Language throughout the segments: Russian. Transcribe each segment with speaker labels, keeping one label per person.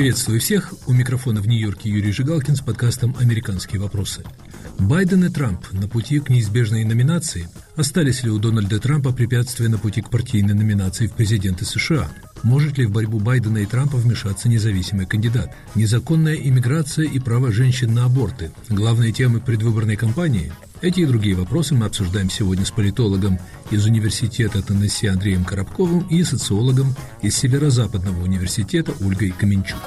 Speaker 1: Приветствую всех. У микрофона в Нью-Йорке Юрий Жигалкин с подкастом «Американские вопросы». Байден и Трамп на пути к неизбежной номинации. Остались ли у Дональда Трампа препятствия на пути к партийной номинации в президенты США? Может ли в борьбу Байдена и Трампа вмешаться независимый кандидат? Незаконная иммиграция и право женщин на аборты – главные темы предвыборной кампании? Эти и другие вопросы мы обсуждаем сегодня с политологом из Университета Теннесси Андреем Коробковым и социологом из Северо-Западного университета Ольгой Каменчук.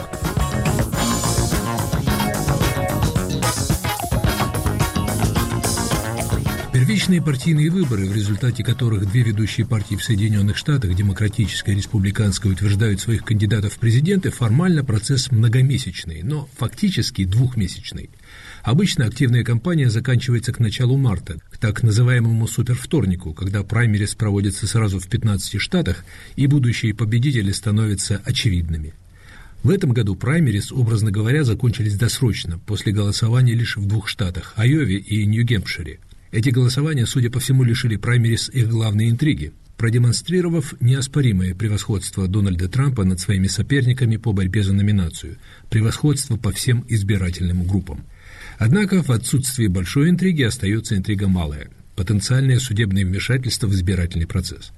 Speaker 1: Первичные партийные выборы, в результате которых две ведущие партии в Соединенных Штатах, демократическая и республиканская, утверждают своих кандидатов в президенты, формально процесс многомесячный, но фактически двухмесячный. Обычно активная кампания заканчивается к началу марта, к так называемому супервторнику, когда праймерис проводится сразу в 15 штатах, и будущие победители становятся очевидными. В этом году праймерис, образно говоря, закончились досрочно, после голосования лишь в двух штатах – Айове и Нью-Гемпшире – эти голосования, судя по всему, лишили праймерис их главной интриги, продемонстрировав неоспоримое превосходство Дональда Трампа над своими соперниками по борьбе за номинацию, превосходство по всем избирательным группам. Однако в отсутствии большой интриги остается интрига малая – потенциальное судебное вмешательство в избирательный процесс.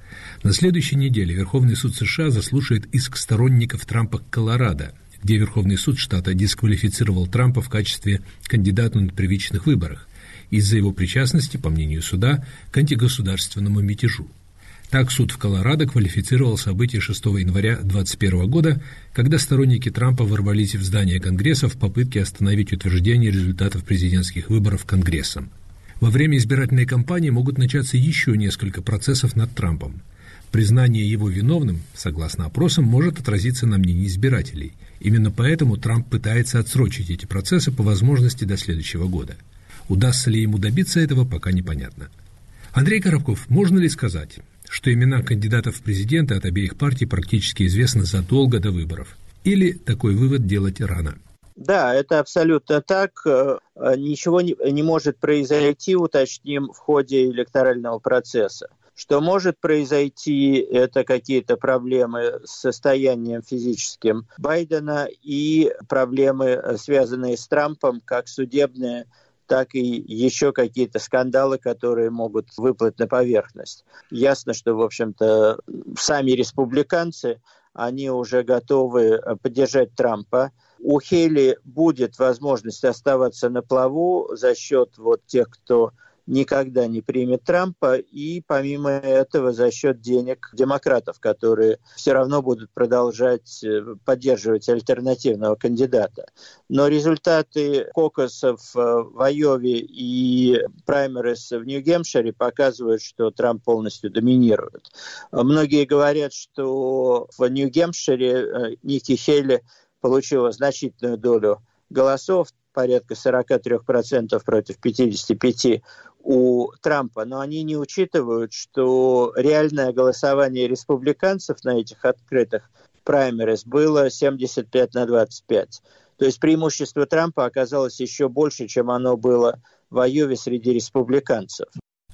Speaker 1: На следующей неделе Верховный суд США заслушает иск сторонников Трампа к Колорадо, где Верховный суд штата дисквалифицировал Трампа в качестве кандидата на первичных выборах, из-за его причастности, по мнению суда, к антигосударственному мятежу. Так суд в Колорадо квалифицировал события 6 января 2021 года, когда сторонники Трампа ворвались в здание Конгресса в попытке остановить утверждение результатов президентских выборов Конгрессом. Во время избирательной кампании могут начаться еще несколько процессов над Трампом. Признание его виновным, согласно опросам, может отразиться на мнении избирателей. Именно поэтому Трамп пытается отсрочить эти процессы по возможности до следующего года – Удастся ли ему добиться этого, пока непонятно. Андрей Коробков, можно ли сказать, что имена кандидатов в президенты от обеих партий практически известны задолго до выборов? Или такой вывод делать рано?
Speaker 2: Да, это абсолютно так. Э, ничего не, не может произойти, уточним, в ходе электорального процесса. Что может произойти, это какие-то проблемы с состоянием физическим Байдена и проблемы, связанные с Трампом, как судебные так и еще какие-то скандалы, которые могут выплыть на поверхность. Ясно, что, в общем-то, сами республиканцы, они уже готовы поддержать Трампа. У Хейли будет возможность оставаться на плаву за счет вот тех, кто никогда не примет Трампа, и помимо этого за счет денег демократов, которые все равно будут продолжать э, поддерживать альтернативного кандидата. Но результаты кокосов э, в Айове и праймерис в Нью-Гемпшире показывают, что Трамп полностью доминирует. Многие говорят, что в Нью-Гемпшире э, Ники Хейли получила значительную долю голосов, порядка 43% против 55% у Трампа, но они не учитывают, что реальное голосование республиканцев на этих открытых праймерис было 75 на 25. То есть преимущество Трампа оказалось еще больше, чем оно было в Айове среди республиканцев.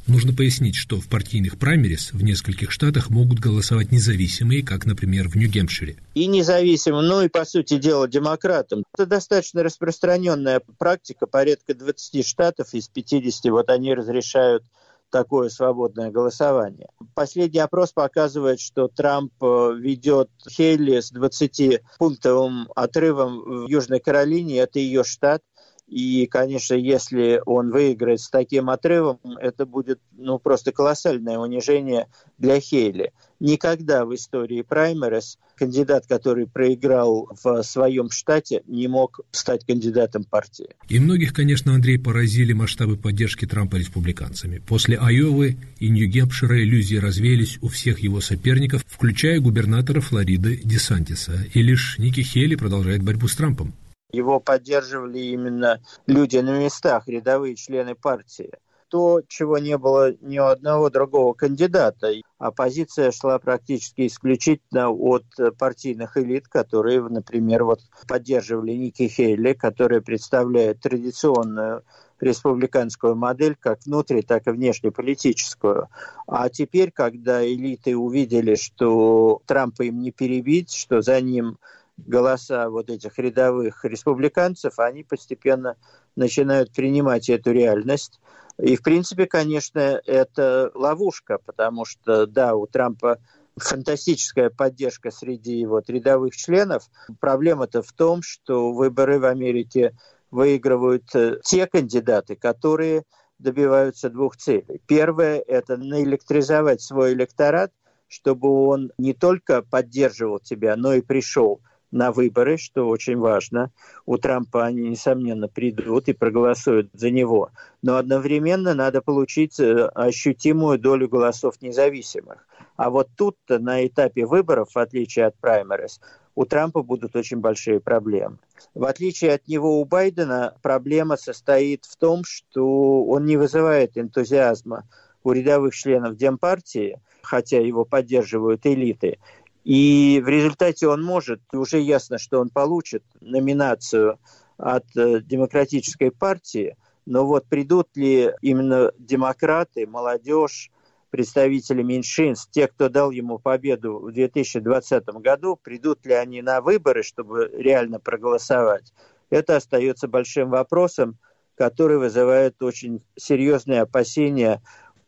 Speaker 1: Нужно пояснить, что в партийных праймерис в нескольких штатах могут голосовать независимые, как, например, в Нью-Гемпшире.
Speaker 2: И независимым, ну и, по сути дела, демократам. Это достаточно распространенная практика. Порядка 20 штатов из 50, вот они разрешают такое свободное голосование. Последний опрос показывает, что Трамп э, ведет Хейли с 20-пунктовым отрывом в Южной Каролине, это ее штат. И, конечно, если он выиграет с таким отрывом, это будет ну, просто колоссальное унижение для Хейли. Никогда в истории праймерис кандидат, который проиграл в своем штате, не мог стать кандидатом партии.
Speaker 1: И многих, конечно, Андрей, поразили масштабы поддержки Трампа республиканцами. После Айовы и Нью-Гемпшира иллюзии развеялись у всех его соперников, включая губернатора Флориды Десантиса. И лишь Ники Хейли продолжает борьбу с Трампом.
Speaker 2: Его поддерживали именно люди на местах, рядовые члены партии. То, чего не было ни у одного другого кандидата. Оппозиция шла практически исключительно от партийных элит, которые, например, вот поддерживали Ники Хейли, которая представляет традиционную республиканскую модель, как внутри, так и внешнеполитическую. А теперь, когда элиты увидели, что Трампа им не перебить, что за ним голоса вот этих рядовых республиканцев, они постепенно начинают принимать эту реальность. И, в принципе, конечно, это ловушка, потому что, да, у Трампа фантастическая поддержка среди вот рядовых членов. Проблема-то в том, что выборы в Америке выигрывают э, те кандидаты, которые добиваются двух целей. Первое – это наэлектризовать свой электорат, чтобы он не только поддерживал тебя, но и пришел на выборы, что очень важно. У Трампа они, несомненно, придут и проголосуют за него. Но одновременно надо получить э, ощутимую долю голосов независимых. А вот тут на этапе выборов, в отличие от праймерис, у Трампа будут очень большие проблемы. В отличие от него у Байдена проблема состоит в том, что он не вызывает энтузиазма у рядовых членов Демпартии, хотя его поддерживают элиты. И в результате он может, уже ясно, что он получит номинацию от э, Демократической партии, но вот придут ли именно демократы, молодежь, представители меньшинств, те, кто дал ему победу в 2020 году, придут ли они на выборы, чтобы реально проголосовать, это остается большим вопросом, который вызывает очень серьезные опасения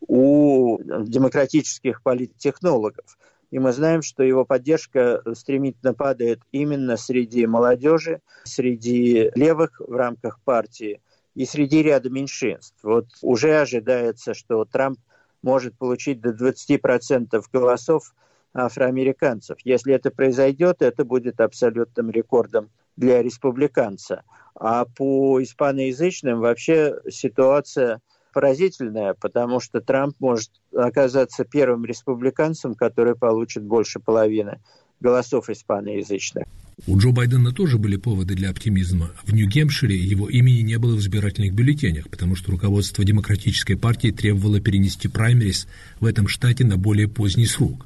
Speaker 2: у демократических политтехнологов. И мы знаем, что его поддержка стремительно падает именно среди молодежи, среди левых в рамках партии и среди ряда меньшинств. Вот уже ожидается, что Трамп может получить до 20% голосов афроамериканцев. Если это произойдет, это будет абсолютным рекордом для республиканца. А по испаноязычным вообще ситуация поразительная, потому что Трамп может оказаться первым республиканцем, который получит больше половины голосов испаноязычных.
Speaker 1: У Джо Байдена тоже были поводы для оптимизма. В Нью-Гемпшире его имени не было в избирательных бюллетенях, потому что руководство Демократической партии требовало перенести праймерис в этом штате на более поздний срок.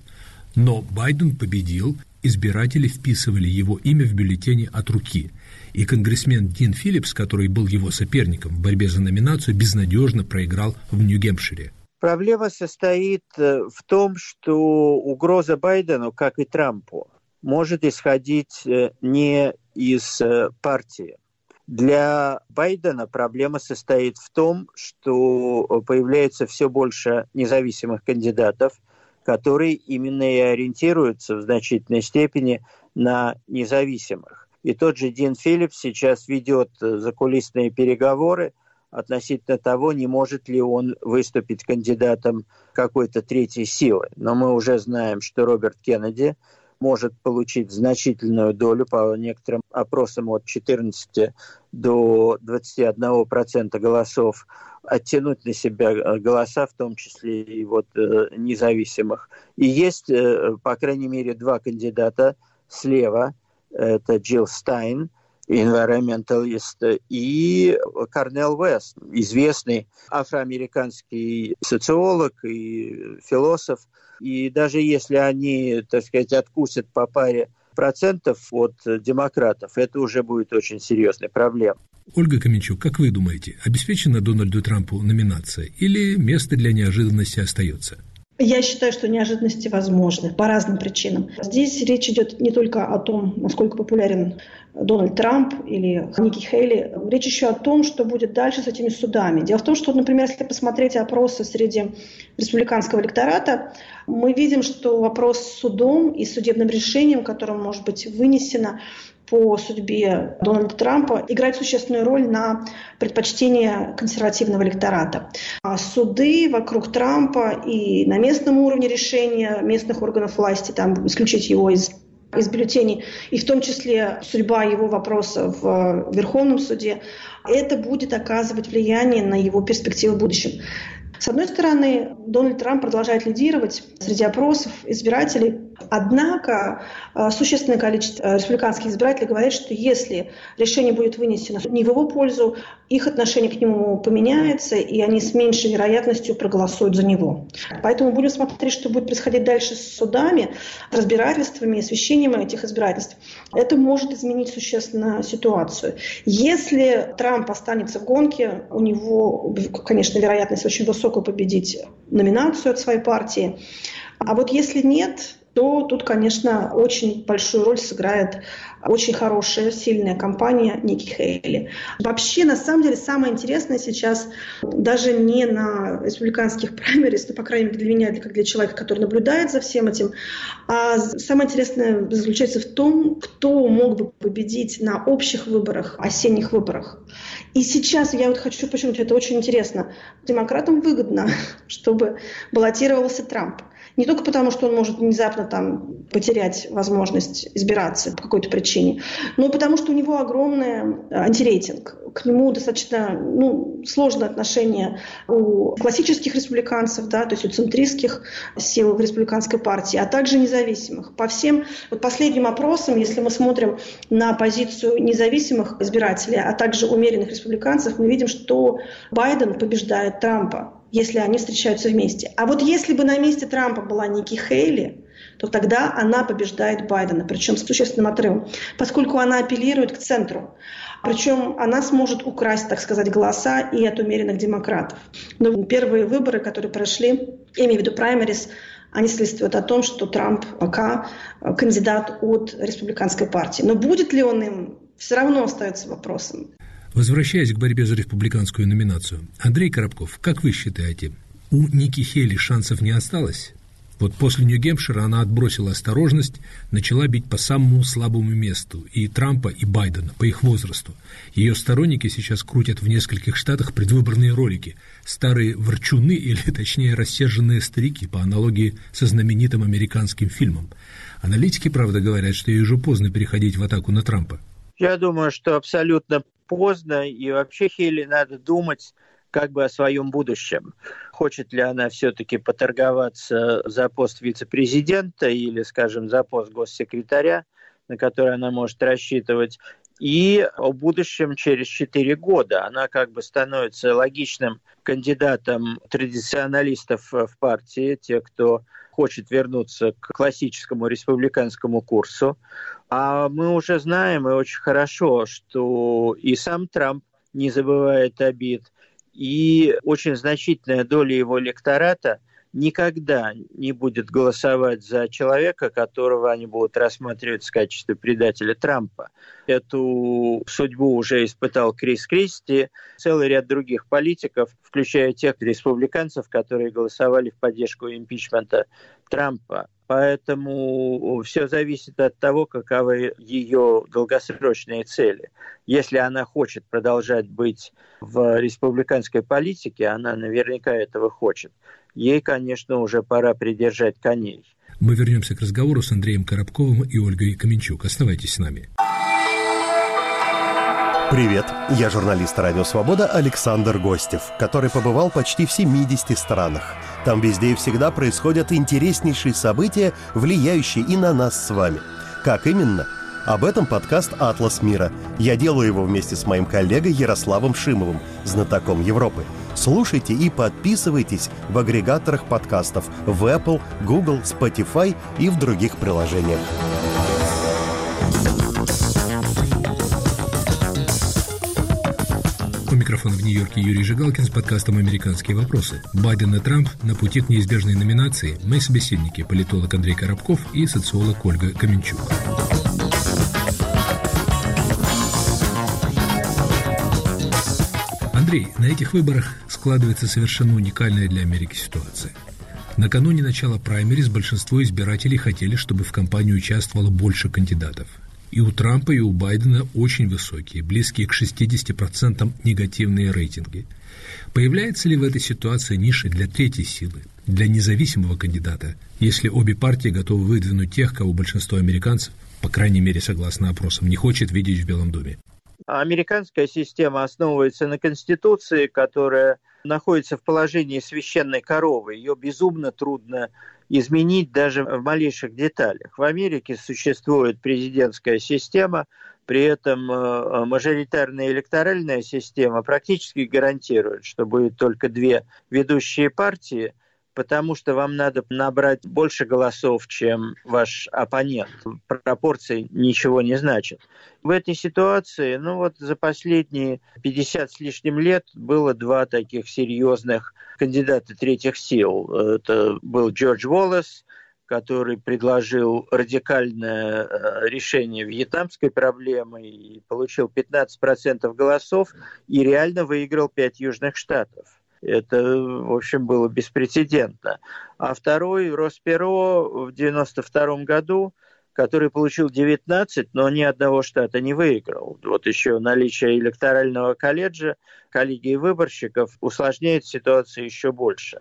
Speaker 1: Но Байден победил, избиратели вписывали его имя в бюллетени от руки. И конгрессмен Дин Филлипс, который был его соперником в борьбе за номинацию, безнадежно проиграл в Нью-Гемпшире.
Speaker 2: Проблема состоит э, в том, что угроза Байдену, как и Трампу, может исходить э, не из э, партии. Для Байдена проблема состоит в том, что появляется все больше независимых кандидатов, которые именно и ориентируются в значительной степени на независимых. И тот же Дин Филлипс сейчас ведет закулисные переговоры – относительно того, не может ли он выступить кандидатом какой-то третьей силы. Но мы уже знаем, что Роберт Кеннеди может получить значительную долю, по некоторым опросам от 14 до 21 процента голосов, оттянуть на себя голоса, в том числе и вот э, независимых. И есть, э, по крайней мере, два кандидата слева. Это Джилл Стайн, environmentalist, и Корнел Вест, известный афроамериканский социолог и философ. И даже если они, так сказать, откусят по паре процентов от демократов, это уже будет очень серьезной проблемой.
Speaker 1: Ольга Каменчук, как вы думаете, обеспечена Дональду Трампу номинация или место для неожиданности остается?
Speaker 3: Я считаю, что неожиданности возможны по разным причинам. Здесь речь идет не только о том, насколько популярен Дональд Трамп или Ники Хейли. Речь еще о том, что будет дальше с этими судами. Дело в том, что, например, если посмотреть опросы среди республиканского электората, мы видим, что вопрос с судом и судебным решением, которым может быть вынесено, по судьбе Дональда Трампа играет существенную роль на предпочтение консервативного электората. А суды вокруг Трампа и на местном уровне решения местных органов власти, там исключить его из из бюллетеней, и в том числе судьба его вопроса в Верховном суде, это будет оказывать влияние на его перспективы в будущем. С одной стороны, Дональд Трамп продолжает лидировать среди опросов избирателей, однако э, существенное количество республиканских избирателей говорит, что если решение будет вынесено не в его пользу, их отношение к нему поменяется, и они с меньшей вероятностью проголосуют за него. Поэтому будем смотреть, что будет происходить дальше с судами, разбирательствами, освещением этих избирательств. Это может изменить существенно ситуацию. Если Трамп останется в гонке, у него, конечно, вероятность очень высокая победить номинацию от своей партии. А вот если нет, то тут, конечно, очень большую роль сыграет очень хорошая, сильная компания Ники Хейли. Вообще, на самом деле, самое интересное сейчас даже не на республиканских праймерис, ну, по крайней мере, для меня, как для человека, который наблюдает за всем этим, а самое интересное заключается в том, кто мог бы победить на общих выборах, осенних выборах. И сейчас я вот хочу подчеркнуть, это очень интересно. Демократам выгодно, чтобы баллотировался Трамп. Не только потому, что он может внезапно там потерять возможность избираться по какой-то причине, но потому что у него огромный антирейтинг. К нему достаточно ну, сложное отношение у классических республиканцев, да, то есть у центристских сил в республиканской партии, а также независимых. По всем вот последним опросам, если мы смотрим на позицию независимых избирателей, а также умеренных республиканцев, мы видим, что Байден побеждает Трампа если они встречаются вместе. А вот если бы на месте Трампа была Ники Хейли, то тогда она побеждает Байдена, причем с существенным отрывом, поскольку она апеллирует к центру. Причем она сможет украсть, так сказать, голоса и от умеренных демократов. Но первые выборы, которые прошли, имею в виду праймерис, они свидетельствуют о том, что Трамп пока кандидат от республиканской партии. Но будет ли он им, все равно остается вопросом.
Speaker 1: Возвращаясь к борьбе за республиканскую номинацию, Андрей Коробков, как вы считаете, у Ники Хейли шансов не осталось? Вот после Нью-Гемпшира она отбросила осторожность, начала бить по самому слабому месту и Трампа, и Байдена, по их возрасту. Ее сторонники сейчас крутят в нескольких штатах предвыборные ролики. Старые ворчуны, или точнее рассерженные старики, по аналогии со знаменитым американским фильмом. Аналитики, правда, говорят, что ей уже поздно переходить в атаку на Трампа.
Speaker 2: Я думаю, что абсолютно поздно, и вообще Хейли надо думать как бы о своем будущем. Хочет ли она все-таки поторговаться за пост вице-президента или, скажем, за пост госсекретаря, на который она может рассчитывать, и о будущем через четыре года. Она как бы становится логичным кандидатом традиционалистов в партии, тех, кто хочет вернуться к классическому республиканскому курсу. А мы уже знаем и очень хорошо, что и сам Трамп не забывает обид, и очень значительная доля его электората никогда не будет голосовать за человека, которого они будут рассматривать в качестве предателя Трампа. Эту судьбу уже испытал Крис Кристи, целый ряд других политиков, включая тех республиканцев, которые голосовали в поддержку импичмента Трампа. Поэтому все зависит от того, каковы ее долгосрочные цели. Если она хочет продолжать быть в республиканской политике, она наверняка этого хочет, ей, конечно, уже пора придержать коней.
Speaker 1: Мы вернемся к разговору с Андреем Коробковым и Ольгой Каменчук. Оставайтесь с нами.
Speaker 4: Привет, я журналист «Радио Свобода» Александр Гостев, который побывал почти в 70 странах. Там везде и всегда происходят интереснейшие события, влияющие и на нас с вами. Как именно? Об этом подкаст «Атлас мира». Я делаю его вместе с моим коллегой Ярославом Шимовым, знатоком Европы. Слушайте и подписывайтесь в агрегаторах подкастов в Apple, Google, Spotify и в других приложениях.
Speaker 1: микрофона в Нью-Йорке Юрий Жигалкин с подкастом «Американские вопросы». Байден и Трамп на пути к неизбежной номинации. Мои собеседники – политолог Андрей Коробков и социолог Ольга Каменчук. Андрей, на этих выборах складывается совершенно уникальная для Америки ситуация. Накануне начала праймерис большинство избирателей хотели, чтобы в кампании участвовало больше кандидатов – и у Трампа, и у Байдена очень высокие, близкие к 60% негативные рейтинги. Появляется ли в этой ситуации ниша для третьей силы, для независимого кандидата, если обе партии готовы выдвинуть тех, кого большинство американцев, по крайней мере согласно опросам, не хочет видеть в Белом доме?
Speaker 2: Американская система основывается на Конституции, которая находится в положении священной коровы. Ее безумно трудно изменить даже в малейших деталях. В Америке существует президентская система, при этом э, мажоритарная электоральная система практически гарантирует, что будет только две ведущие партии – потому что вам надо набрать больше голосов, чем ваш оппонент. Пропорции ничего не значат. В этой ситуации, ну вот за последние 50 с лишним лет было два таких серьезных кандидата третьих сил. Это был Джордж Уоллес, который предложил радикальное э, решение вьетнамской проблемы и получил 15% голосов и реально выиграл 5 южных штатов. Это, в общем, было беспрецедентно. А второй, Росперо, в 1992 году – который получил 19, но ни одного штата не выиграл. Вот еще наличие электорального колледжа, коллегии выборщиков усложняет ситуацию еще больше.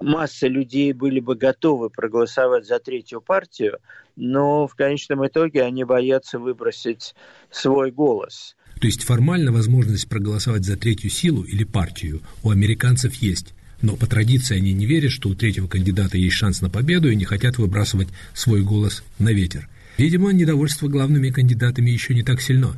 Speaker 2: Масса людей были бы готовы проголосовать за третью партию, но в конечном итоге они боятся выбросить свой голос.
Speaker 1: То есть формально возможность проголосовать за третью силу или партию у американцев есть. Но по традиции они не верят, что у третьего кандидата есть шанс на победу и не хотят выбрасывать свой голос на ветер. Видимо, недовольство главными кандидатами еще не так сильно.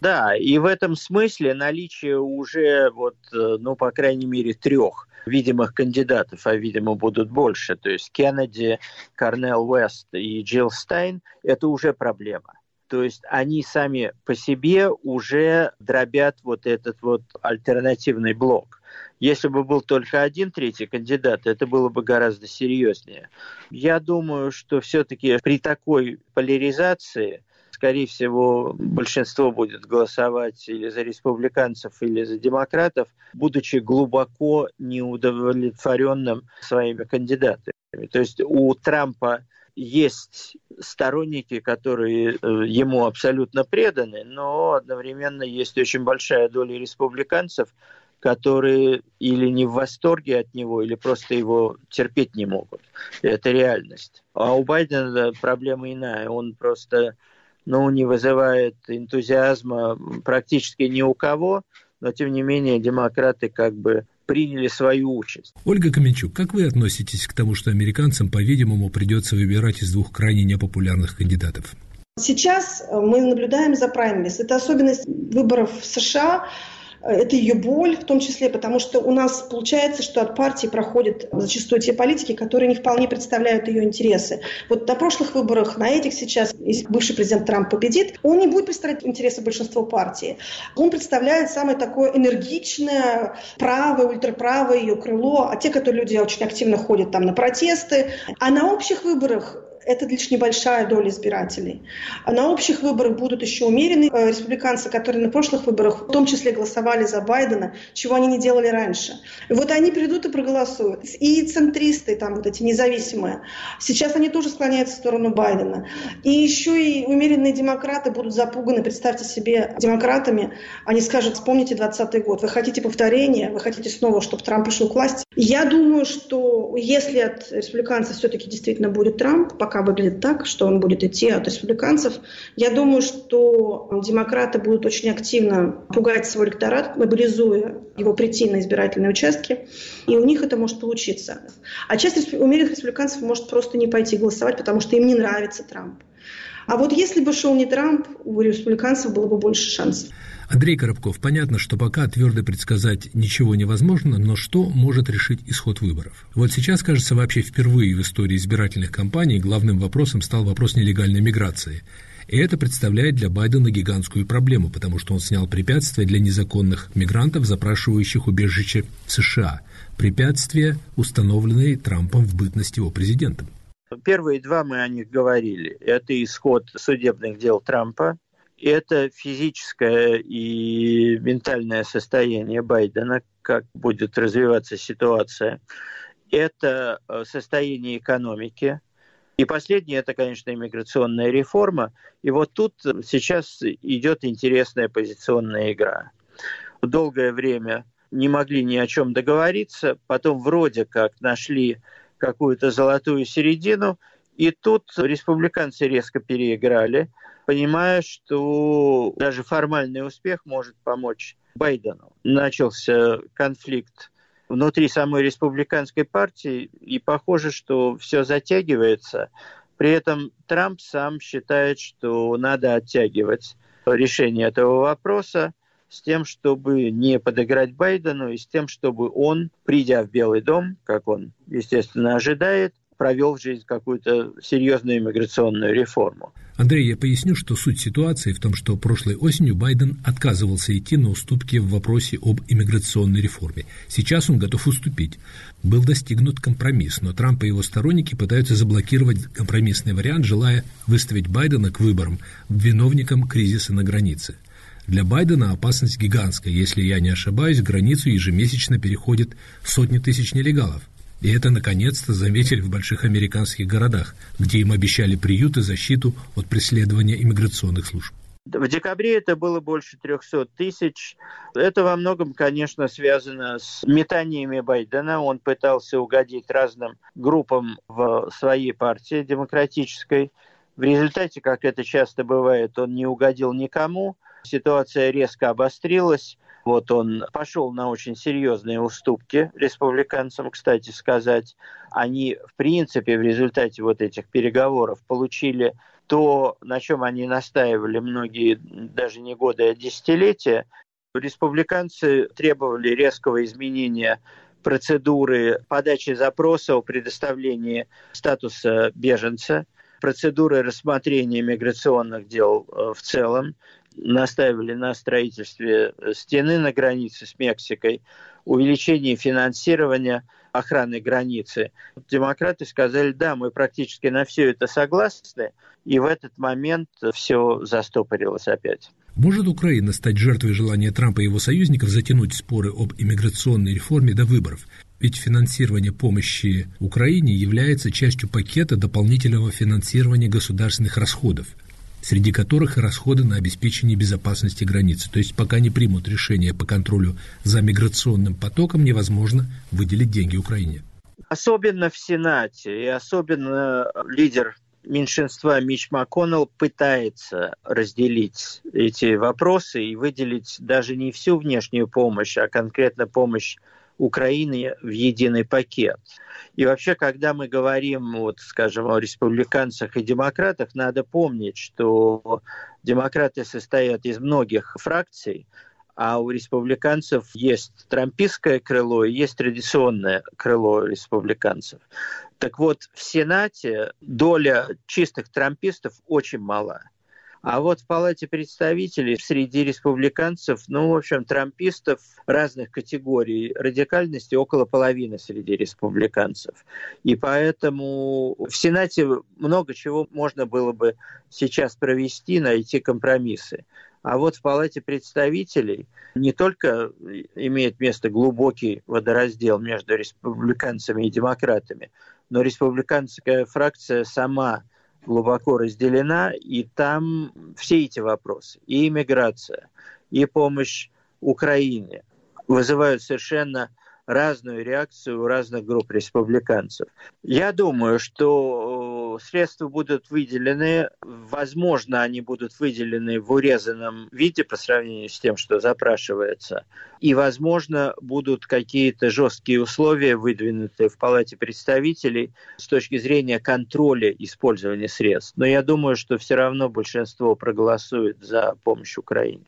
Speaker 2: Да, и в этом смысле наличие уже, вот, э, ну, по крайней мере, трех видимых кандидатов, а, видимо, будут больше, то есть Кеннеди, Корнел Уэст и Джилл Стайн, это уже проблема. То есть они сами по себе уже дробят вот этот вот альтернативный блок. Если бы был только один третий кандидат, это было бы гораздо серьезнее. Я думаю, что все-таки при такой поляризации скорее всего, большинство будет голосовать или за республиканцев, или за демократов, будучи глубоко неудовлетворенным своими кандидатами. То есть у Трампа есть сторонники, которые э, ему абсолютно преданы, но одновременно есть очень большая доля республиканцев, которые или не в восторге от него, или просто его терпеть не могут. Это реальность. А у Байдена проблема иная. Он просто ну, не вызывает энтузиазма практически ни у кого, но тем не менее демократы как бы приняли свою участь.
Speaker 1: Ольга Каменчук, как вы относитесь к тому, что американцам, по-видимому, придется выбирать из двух крайне непопулярных кандидатов?
Speaker 3: Сейчас мы наблюдаем за праймерис. Это особенность выборов в США это ее боль в том числе, потому что у нас получается, что от партии проходят зачастую те политики, которые не вполне представляют ее интересы. Вот на прошлых выборах, на этих сейчас, если бывший президент Трамп победит, он не будет представлять интересы большинства партии. Он представляет самое такое энергичное, правое, ультраправое ее крыло, а те, которые люди очень активно ходят там на протесты. А на общих выборах это лишь небольшая доля избирателей. А на общих выборах будут еще умеренные э, республиканцы, которые на прошлых выборах в том числе голосовали за Байдена, чего они не делали раньше. И вот они придут и проголосуют. И центристы, там вот эти независимые, сейчас они тоже склоняются в сторону Байдена. И еще и умеренные демократы будут запуганы, представьте себе, демократами. Они скажут, вспомните 20 год, вы хотите повторения, вы хотите снова, чтобы Трамп пришел к власти. Я думаю, что если от республиканцев все-таки действительно будет Трамп, пока пока выглядит так, что он будет идти от республиканцев. Я думаю, что демократы будут очень активно пугать свой электорат, мобилизуя его прийти на избирательные участки, и у них это может получиться. А часть умеренных республиканцев может просто не пойти голосовать, потому что им не нравится Трамп. А вот если бы шел не Трамп, у республиканцев было бы больше шансов.
Speaker 1: Андрей Коробков, понятно, что пока твердо предсказать ничего невозможно, но что может решить исход выборов? Вот сейчас, кажется, вообще впервые в истории избирательных кампаний главным вопросом стал вопрос нелегальной миграции. И это представляет для Байдена гигантскую проблему, потому что он снял препятствия для незаконных мигрантов, запрашивающих убежище в США. Препятствия, установленные Трампом в бытность его президентом.
Speaker 2: Первые два мы о них говорили. Это исход судебных дел Трампа, это физическое и ментальное состояние Байдена, как будет развиваться ситуация. Это э, состояние экономики. И последнее, это, конечно, иммиграционная реформа. И вот тут сейчас идет интересная позиционная игра. Долгое время не могли ни о чем договориться, потом вроде как нашли какую-то золотую середину, и тут республиканцы резко переиграли – понимая, что даже формальный успех может помочь Байдену. Начался конфликт внутри самой республиканской партии, и похоже, что все затягивается. При этом Трамп сам считает, что надо оттягивать решение этого вопроса с тем, чтобы не подыграть Байдену, и с тем, чтобы он, придя в Белый дом, как он, естественно, ожидает, провел в жизнь какую-то серьезную иммиграционную реформу.
Speaker 1: Андрей, я поясню, что суть ситуации в том, что прошлой осенью Байден отказывался идти на уступки в вопросе об иммиграционной реформе. Сейчас он готов уступить. Был достигнут компромисс, но Трамп и его сторонники пытаются заблокировать компромиссный вариант, желая выставить Байдена к выборам виновником кризиса на границе. Для Байдена опасность гигантская. Если я не ошибаюсь, границу ежемесячно переходят сотни тысяч нелегалов. И это наконец-то заметили в больших американских городах, где им обещали приют и защиту от преследования иммиграционных служб.
Speaker 2: В декабре это было больше 300 тысяч. Это во многом, конечно, связано с метаниями Байдена. Он пытался угодить разным группам в своей партии демократической. В результате, как это часто бывает, он не угодил никому. Ситуация резко обострилась. Вот он пошел на очень серьезные уступки республиканцам, кстати сказать. Они, в принципе, в результате вот этих переговоров получили то, на чем они настаивали многие даже не годы, а десятилетия. Республиканцы требовали резкого изменения процедуры подачи запроса о предоставлении статуса беженца, процедуры рассмотрения миграционных дел э, в целом, настаивали на строительстве стены на границе с Мексикой, увеличении финансирования охраны границы. Демократы сказали, да, мы практически на все это согласны, и в этот момент все застопорилось опять.
Speaker 1: Может Украина стать жертвой желания Трампа и его союзников затянуть споры об иммиграционной реформе до выборов? Ведь финансирование помощи Украине является частью пакета дополнительного финансирования государственных расходов среди которых и расходы на обеспечение безопасности границы. То есть пока не примут решение по контролю за миграционным потоком, невозможно выделить деньги Украине.
Speaker 2: Особенно в Сенате и особенно лидер меньшинства Мич МакКоннелл пытается разделить эти вопросы и выделить даже не всю внешнюю помощь, а конкретно помощь Украины в единый пакет. И вообще, когда мы говорим, вот, скажем, о республиканцах и демократах, надо помнить, что демократы состоят из многих фракций, а у республиканцев есть трампистское крыло и есть традиционное крыло республиканцев. Так вот, в Сенате доля чистых трампистов очень мала. А вот в Палате представителей среди республиканцев, ну, в общем, трампистов разных категорий радикальности около половины среди республиканцев. И поэтому в Сенате много чего можно было бы сейчас провести, найти компромиссы. А вот в Палате представителей не только имеет место глубокий водораздел между республиканцами и демократами, но республиканская фракция сама глубоко разделена, и там все эти вопросы, и иммиграция, и помощь Украине вызывают совершенно разную реакцию у разных групп республиканцев. Я думаю, что средства будут выделены, возможно, они будут выделены в урезанном виде по сравнению с тем, что запрашивается, и, возможно, будут какие-то жесткие условия выдвинуты в Палате представителей с точки зрения контроля использования средств. Но я думаю, что все равно большинство проголосует за помощь Украине.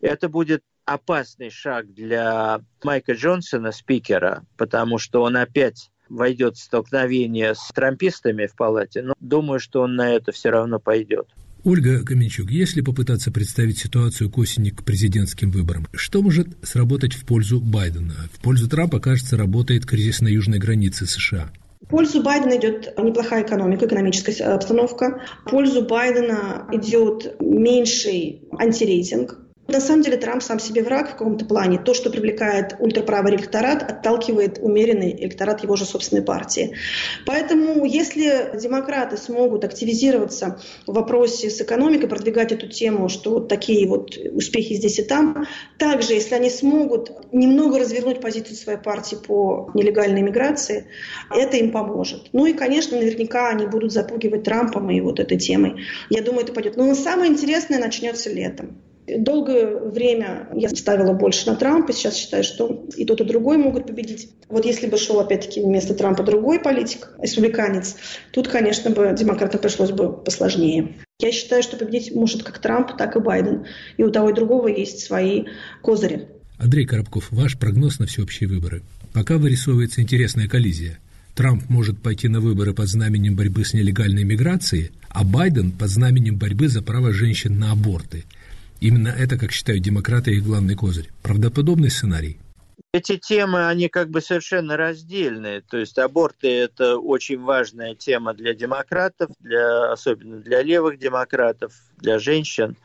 Speaker 2: Это будет опасный шаг для Майка Джонсона, спикера, потому что он опять войдет в столкновение с трампистами в палате, но думаю, что он на это все равно пойдет.
Speaker 1: Ольга Каменчук, если попытаться представить ситуацию к осени к президентским выборам, что может сработать в пользу Байдена? В пользу Трампа, кажется, работает кризис на южной границе США.
Speaker 3: В пользу Байдена идет неплохая экономика, экономическая обстановка. В пользу Байдена идет меньший антирейтинг на самом деле Трамп сам себе враг в каком-то плане. То, что привлекает ультраправый электорат, отталкивает умеренный электорат его же собственной партии. Поэтому если демократы смогут активизироваться в вопросе с экономикой, продвигать эту тему, что вот такие вот успехи здесь и там, также если они смогут немного развернуть позицию своей партии по нелегальной миграции, это им поможет. Ну и, конечно, наверняка они будут запугивать Трампом и вот этой темой. Я думаю, это пойдет. Но самое интересное начнется летом. Долгое время я ставила больше на Трампа, сейчас считаю, что и тот, и другой могут победить. Вот если бы шел, опять-таки, вместо Трампа другой политик, республиканец, тут, конечно, бы демократам пришлось бы посложнее. Я считаю, что победить может как Трамп, так и Байден. И у того и другого есть свои козыри.
Speaker 1: Андрей Коробков, ваш прогноз на всеобщие выборы. Пока вырисовывается интересная коллизия. Трамп может пойти на выборы под знаменем борьбы с нелегальной миграцией, а Байден под знаменем борьбы за право женщин на аборты. Именно это, как считают демократы, их главный козырь. Правдоподобный сценарий?
Speaker 2: Эти темы, они как бы совершенно раздельные. То есть аборты – это очень важная тема для демократов, для, особенно для левых демократов, для женщин.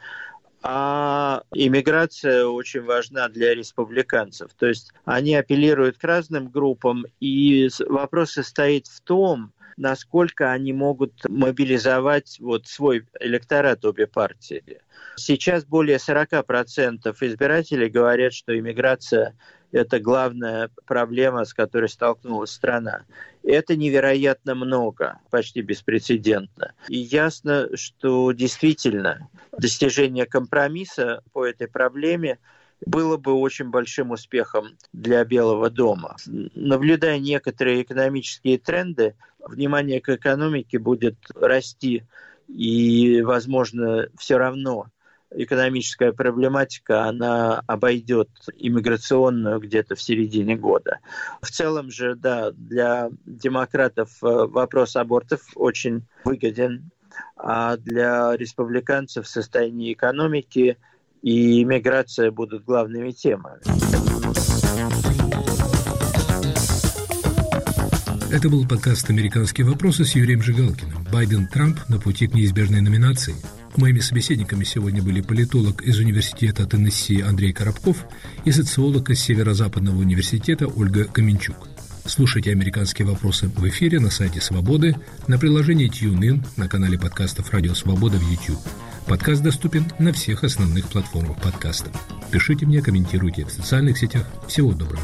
Speaker 2: А иммиграция очень важна для республиканцев. То есть они апеллируют к разным группам, и вопрос состоит в том, насколько они могут мобилизовать вот свой электорат обе партии. Сейчас более 40% избирателей говорят, что иммиграция это главная проблема, с которой столкнулась страна. Это невероятно много, почти беспрецедентно. И ясно, что действительно достижение компромисса по этой проблеме было бы очень большим успехом для Белого дома. Наблюдая некоторые экономические тренды, внимание к экономике будет расти, и, возможно, все равно экономическая проблематика, она обойдет иммиграционную где-то в середине года. В целом же, да, для демократов э, вопрос абортов очень выгоден, а для республиканцев состояние экономики и иммиграция будут главными темами.
Speaker 1: Это был подкаст «Американские вопросы» с Юрием Жигалкиным. Байден-Трамп на пути к неизбежной номинации – Моими собеседниками сегодня были политолог из Университета Теннесси Андрей Коробков и социолог из Северо-Западного университета Ольга Каменчук. Слушайте «Американские вопросы» в эфире на сайте «Свободы», на приложении TuneIn, на канале подкастов «Радио Свобода» в YouTube. Подкаст доступен на всех основных платформах подкаста. Пишите мне, комментируйте в социальных сетях. Всего доброго.